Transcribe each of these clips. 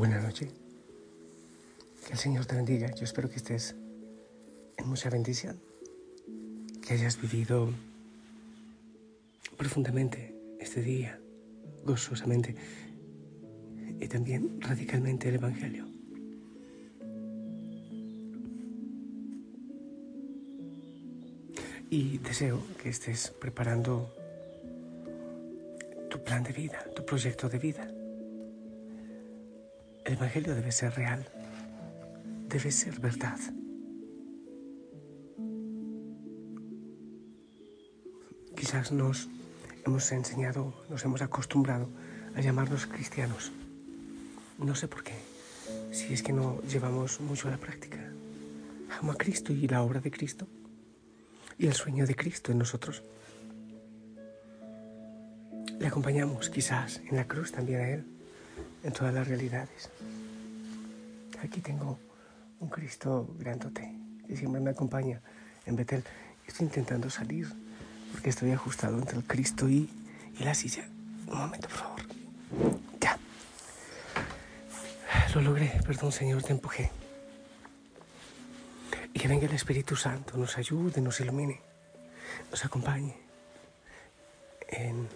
Buenas noches. Que el Señor te bendiga. Yo espero que estés en mucha bendición. Que hayas vivido profundamente este día, gozosamente y también radicalmente el Evangelio. Y deseo que estés preparando tu plan de vida, tu proyecto de vida. El Evangelio debe ser real, debe ser verdad. Quizás nos hemos enseñado, nos hemos acostumbrado a llamarnos cristianos. No sé por qué, si es que no llevamos mucho a la práctica. Amo a Cristo y la obra de Cristo y el sueño de Cristo en nosotros. Le acompañamos quizás en la cruz también a Él, en todas las realidades. Aquí tengo un Cristo grandote que siempre me acompaña en Betel. Estoy intentando salir porque estoy ajustado entre el Cristo y, y la silla. Un momento, por favor. Ya. Lo logré. Perdón, Señor, te empujé. Y que venga el Espíritu Santo, nos ayude, nos ilumine, nos acompañe en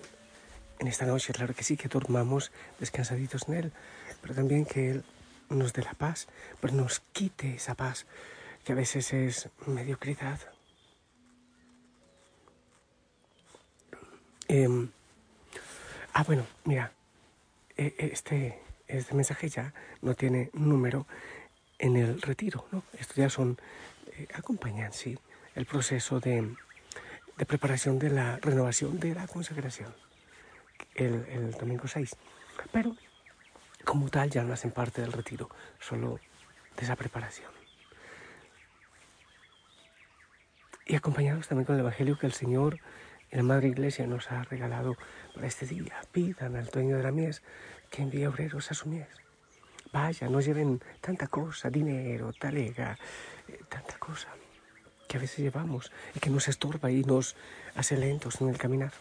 en esta noche, claro que sí, que dormamos descansaditos en Él, pero también que Él nos dé la paz, pero nos quite esa paz que a veces es mediocridad. Em, ah, bueno, mira, e, este, este mensaje ya no tiene número en el retiro, ¿no? Esto ya son, eh, acompañan, sí, el proceso de, de preparación de la renovación de la consagración el, domingo 6. Pero como tal ya no hacen parte del retiro, solo de esa preparación. Y acompañados también con el Evangelio que el Señor y la Madre Iglesia nos ha regalado para este día. Pidan al dueño de la mies que envíe obreros a su mies. Vaya, no lleven tanta cosa, dinero, talega, eh, tanta cosa que a veces llevamos y que nos estorba y nos hace lentos en el caminar.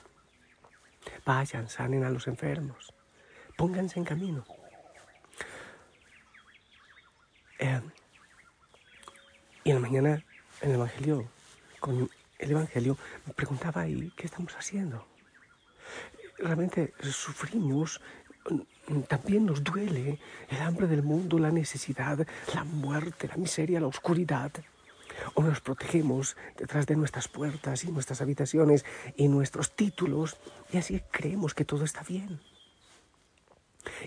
Vayan, sanen a los enfermos. Pónganse en camino. Eh, y en la mañana, en el Evangelio, con el Evangelio, me preguntaba, ¿y qué estamos haciendo? Realmente sufrimos, también nos duele el hambre del mundo, la necesidad, la muerte, la miseria, la oscuridad o nos protegemos detrás de nuestras puertas y nuestras habitaciones y nuestros títulos y así creemos que todo está bien.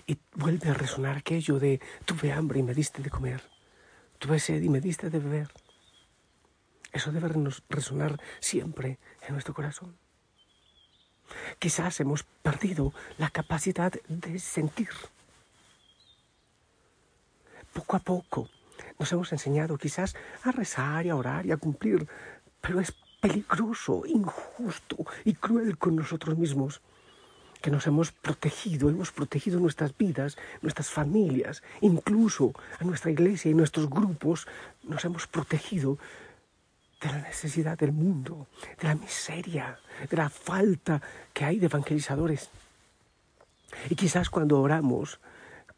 Y vuelve a resonar aquello de tuve hambre y me diste de comer, tuve sed y me diste de beber. Eso debe resonar siempre en nuestro corazón. Quizás hemos perdido la capacidad de sentir. Poco a poco nos hemos enseñado quizás a rezar y a orar y a cumplir, pero es peligroso, injusto y cruel con nosotros mismos que nos hemos protegido, hemos protegido nuestras vidas, nuestras familias, incluso a nuestra iglesia y nuestros grupos, nos hemos protegido de la necesidad del mundo, de la miseria, de la falta que hay de evangelizadores. Y quizás cuando oramos,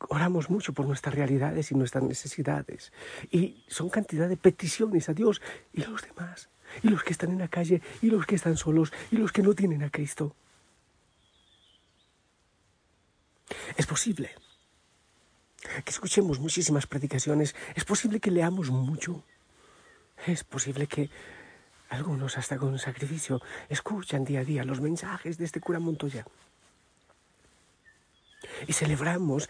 oramos mucho por nuestras realidades y nuestras necesidades. Y son cantidad de peticiones a Dios y los demás. Y los que están en la calle, y los que están solos, y los que no tienen a Cristo. Es posible que escuchemos muchísimas predicaciones. Es posible que leamos mucho. Es posible que algunos hasta con sacrificio escuchan día a día los mensajes de este cura Montoya. Y celebramos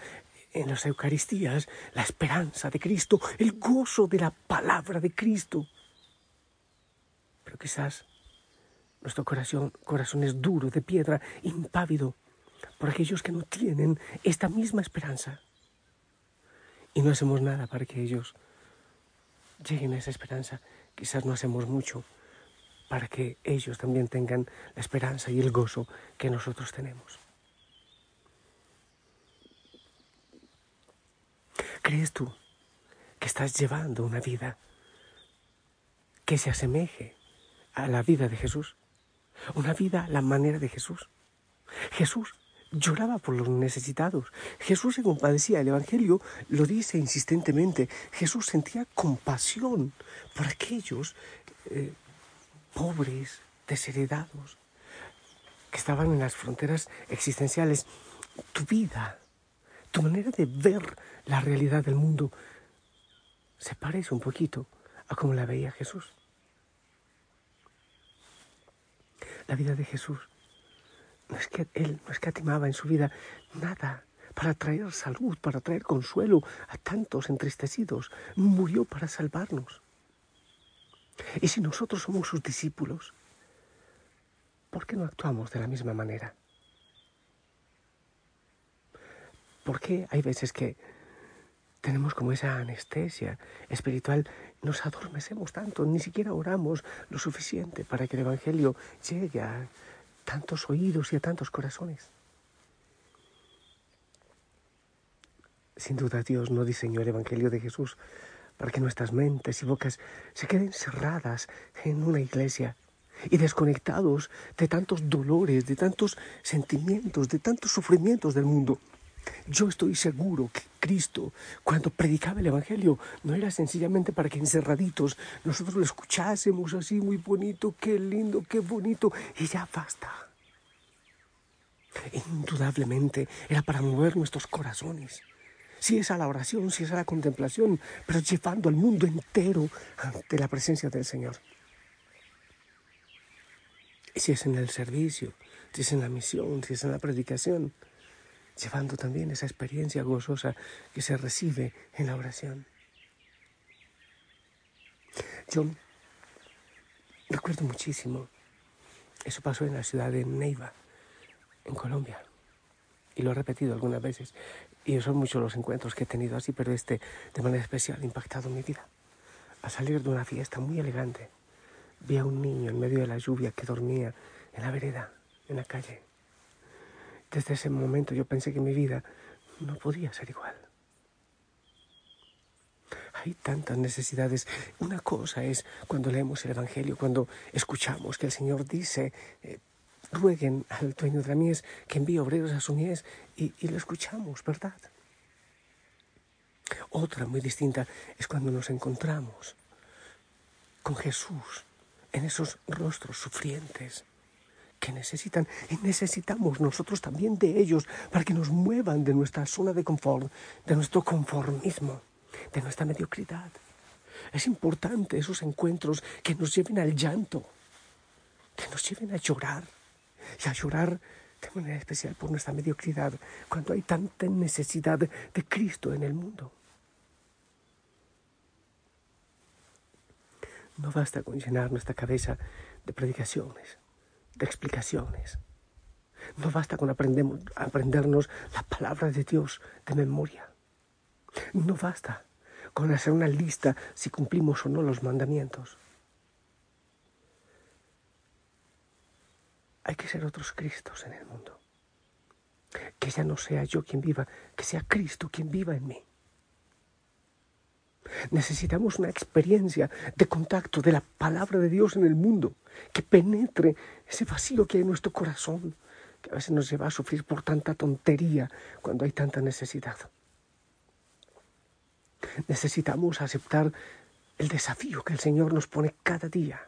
en las Eucaristías la esperanza de Cristo, el gozo de la palabra de Cristo. Pero quizás nuestro corazón, corazón es duro, de piedra, impávido, por aquellos que no tienen esta misma esperanza. Y no hacemos nada para que ellos lleguen a esa esperanza. Quizás no hacemos mucho para que ellos también tengan la esperanza y el gozo que nosotros tenemos. ¿Crees tú que estás llevando una vida que se asemeje a la vida de Jesús? Una vida a la manera de Jesús. Jesús lloraba por los necesitados. Jesús se compadecía. El Evangelio lo dice insistentemente. Jesús sentía compasión por aquellos eh, pobres, desheredados, que estaban en las fronteras existenciales. Tu vida, tu manera de ver la realidad del mundo se parece un poquito a como la veía Jesús. La vida de Jesús no es que Él no escatimaba en su vida nada para traer salud, para traer consuelo a tantos entristecidos. Murió para salvarnos. Y si nosotros somos sus discípulos, ¿por qué no actuamos de la misma manera? ¿Por qué hay veces que tenemos como esa anestesia espiritual, nos adormecemos tanto, ni siquiera oramos lo suficiente para que el Evangelio llegue a tantos oídos y a tantos corazones? Sin duda Dios no diseñó el Evangelio de Jesús para que nuestras mentes y bocas se queden cerradas en una iglesia y desconectados de tantos dolores, de tantos sentimientos, de tantos sufrimientos del mundo. Yo estoy seguro que Cristo, cuando predicaba el Evangelio, no era sencillamente para que encerraditos nosotros lo escuchásemos así muy bonito, qué lindo, qué bonito, y ya basta. Indudablemente era para mover nuestros corazones. Si es a la oración, si es a la contemplación, pero llevando al mundo entero ante la presencia del Señor. Si es en el servicio, si es en la misión, si es en la predicación, llevando también esa experiencia gozosa que se recibe en la oración. Yo recuerdo muchísimo, eso pasó en la ciudad de Neiva, en Colombia, y lo he repetido algunas veces, y son muchos los encuentros que he tenido así, pero este de manera especial ha impactado mi vida. A salir de una fiesta muy elegante, vi a un niño en medio de la lluvia que dormía en la vereda, en la calle desde ese momento yo pensé que mi vida no podía ser igual. Hay tantas necesidades. Una cosa es cuando leemos el Evangelio, cuando escuchamos que el Señor dice, eh, rueguen al dueño de la mies que envíe obreros a su mies y, y lo escuchamos, ¿verdad? Otra muy distinta es cuando nos encontramos con Jesús en esos rostros sufrientes, que necesitan y necesitamos nosotros también de ellos para que nos muevan de nuestra zona de confort, de nuestro conformismo, de nuestra mediocridad. Es importante esos encuentros que nos lleven al llanto, que nos lleven a llorar y a llorar de manera especial por nuestra mediocridad cuando hay tanta necesidad de Cristo en el mundo. No basta con llenar nuestra cabeza de predicaciones explicaciones. No basta con aprendernos la palabra de Dios de memoria. No basta con hacer una lista si cumplimos o no los mandamientos. Hay que ser otros Cristos en el mundo. Que ya no sea yo quien viva, que sea Cristo quien viva en mí. Necesitamos una experiencia de contacto de la palabra de Dios en el mundo, que penetre ese vacío que hay en nuestro corazón, que a veces nos lleva a sufrir por tanta tontería cuando hay tanta necesidad. Necesitamos aceptar el desafío que el Señor nos pone cada día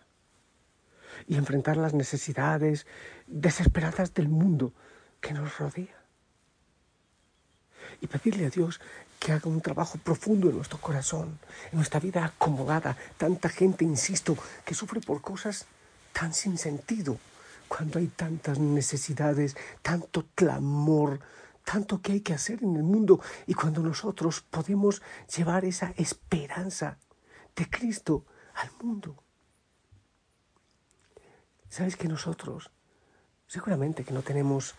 y enfrentar las necesidades desesperadas del mundo que nos rodea. Y pedirle a Dios que haga un trabajo profundo en nuestro corazón, en nuestra vida acomodada. Tanta gente, insisto, que sufre por cosas tan sin sentido, cuando hay tantas necesidades, tanto clamor, tanto que hay que hacer en el mundo y cuando nosotros podemos llevar esa esperanza de Cristo al mundo. ¿Sabes que nosotros seguramente que no tenemos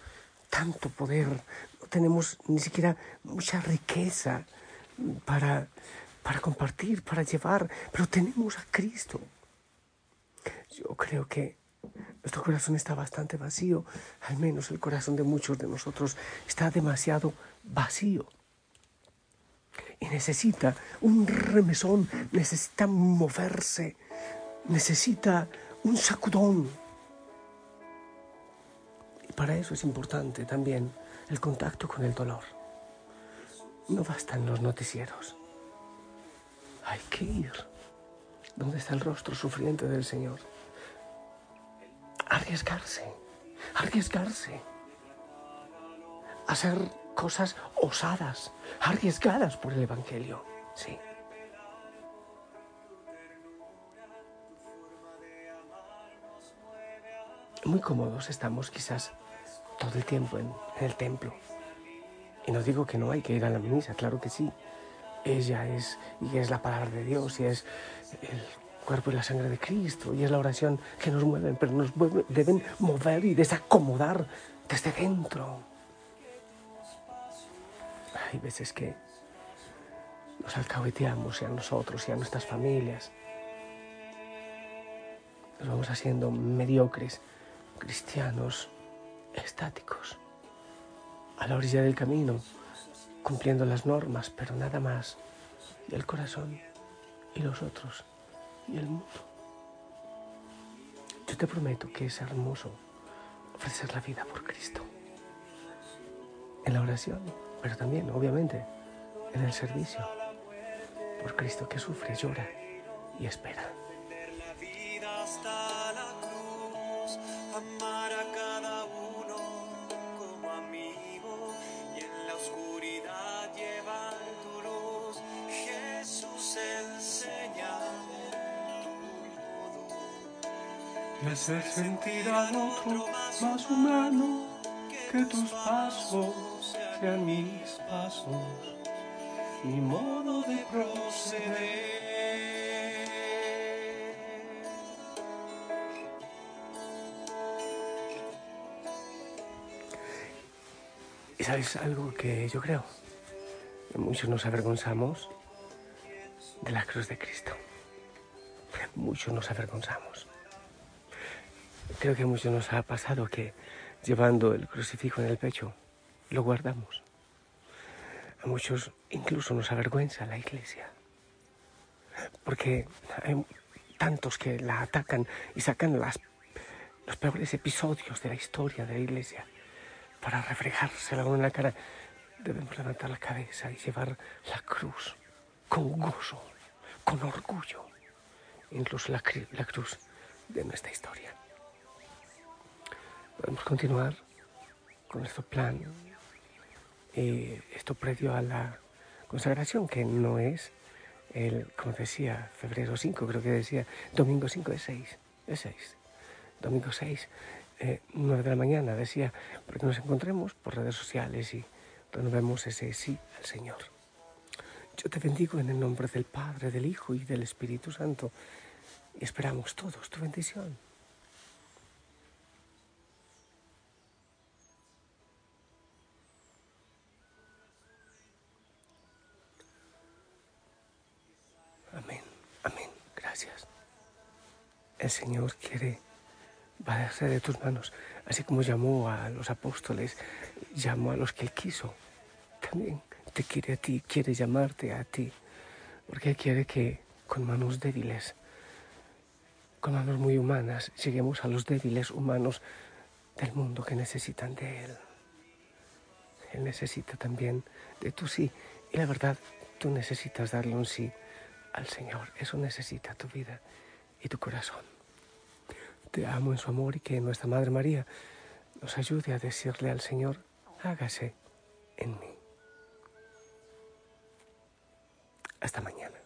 tanto poder, tenemos ni siquiera mucha riqueza para, para compartir, para llevar, pero tenemos a Cristo. Yo creo que nuestro corazón está bastante vacío, al menos el corazón de muchos de nosotros está demasiado vacío. Y necesita un remesón, necesita moverse, necesita un sacudón para eso es importante también el contacto con el dolor. No bastan los noticieros. Hay que ir donde está el rostro sufriente del Señor. Arriesgarse, arriesgarse. Hacer cosas osadas, arriesgadas por el Evangelio. Sí. Muy cómodos estamos quizás todo el tiempo en, el templo. Y no digo que no hay que ir a la misa, claro que sí. Ella es, y es la palabra de Dios, y es el cuerpo y la sangre de Cristo, y es la oración que nos mueve, pero nos deben mover y desacomodar desde dentro. Hay veces que nos alcahueteamos y a nosotros y a nuestras familias. Nos vamos haciendo mediocres, cristianos estáticos, a la orilla del camino, cumpliendo las normas, pero nada más. Y el corazón, y los otros, y el mundo. Yo te prometo que es hermoso ofrecer la vida por Cristo. En la oración, pero también, obviamente, en el servicio. Por Cristo que sufre, llora y espera. De hacer sentir al otro más humano, que tus pasos sean mis pasos, mi modo de proceder. ¿Y sabes algo que yo creo? Muchos nos avergonzamos de la cruz de Cristo. Muchos nos avergonzamos. Creo que a muchos nos ha pasado que llevando el crucifijo en el pecho, lo guardamos. A muchos incluso nos avergüenza la iglesia. Porque hay tantos que la atacan y sacan los peores episodios de la historia de la iglesia para reflejársela en la cara, debemos levantar la cabeza y llevar la cruz con gozo, con orgullo, incluso la cruz de nuestra historia. Podemos continuar con nuestro plan y esto previo a la consagración, que no es el, como decía, febrero 5, creo que decía, domingo 5 de 6, de 6, domingo 6 eh, 9 de la mañana, decía, para que nos encontremos por redes sociales y renovemos ese sí al Señor. Yo te bendigo en el nombre del Padre, del Hijo y del Espíritu Santo y esperamos todos tu bendición. El Señor quiere va a ser de tus manos. Así como llamó a los apóstoles, llamó a los que él quiso. También te quiere a ti, quiere llamarte a ti. Porque quiere que con manos débiles, con manos muy humanas, lleguemos a los débiles humanos del mundo que necesitan de él. Él necesita también de tu sí. Y la verdad, tú necesitas darle un sí al Señor. Eso necesita tu vida y tu corazón te amo en su amor y que nuestra Madre María nos ayude a decirle al Señor, hágase en mí. Hasta mañana.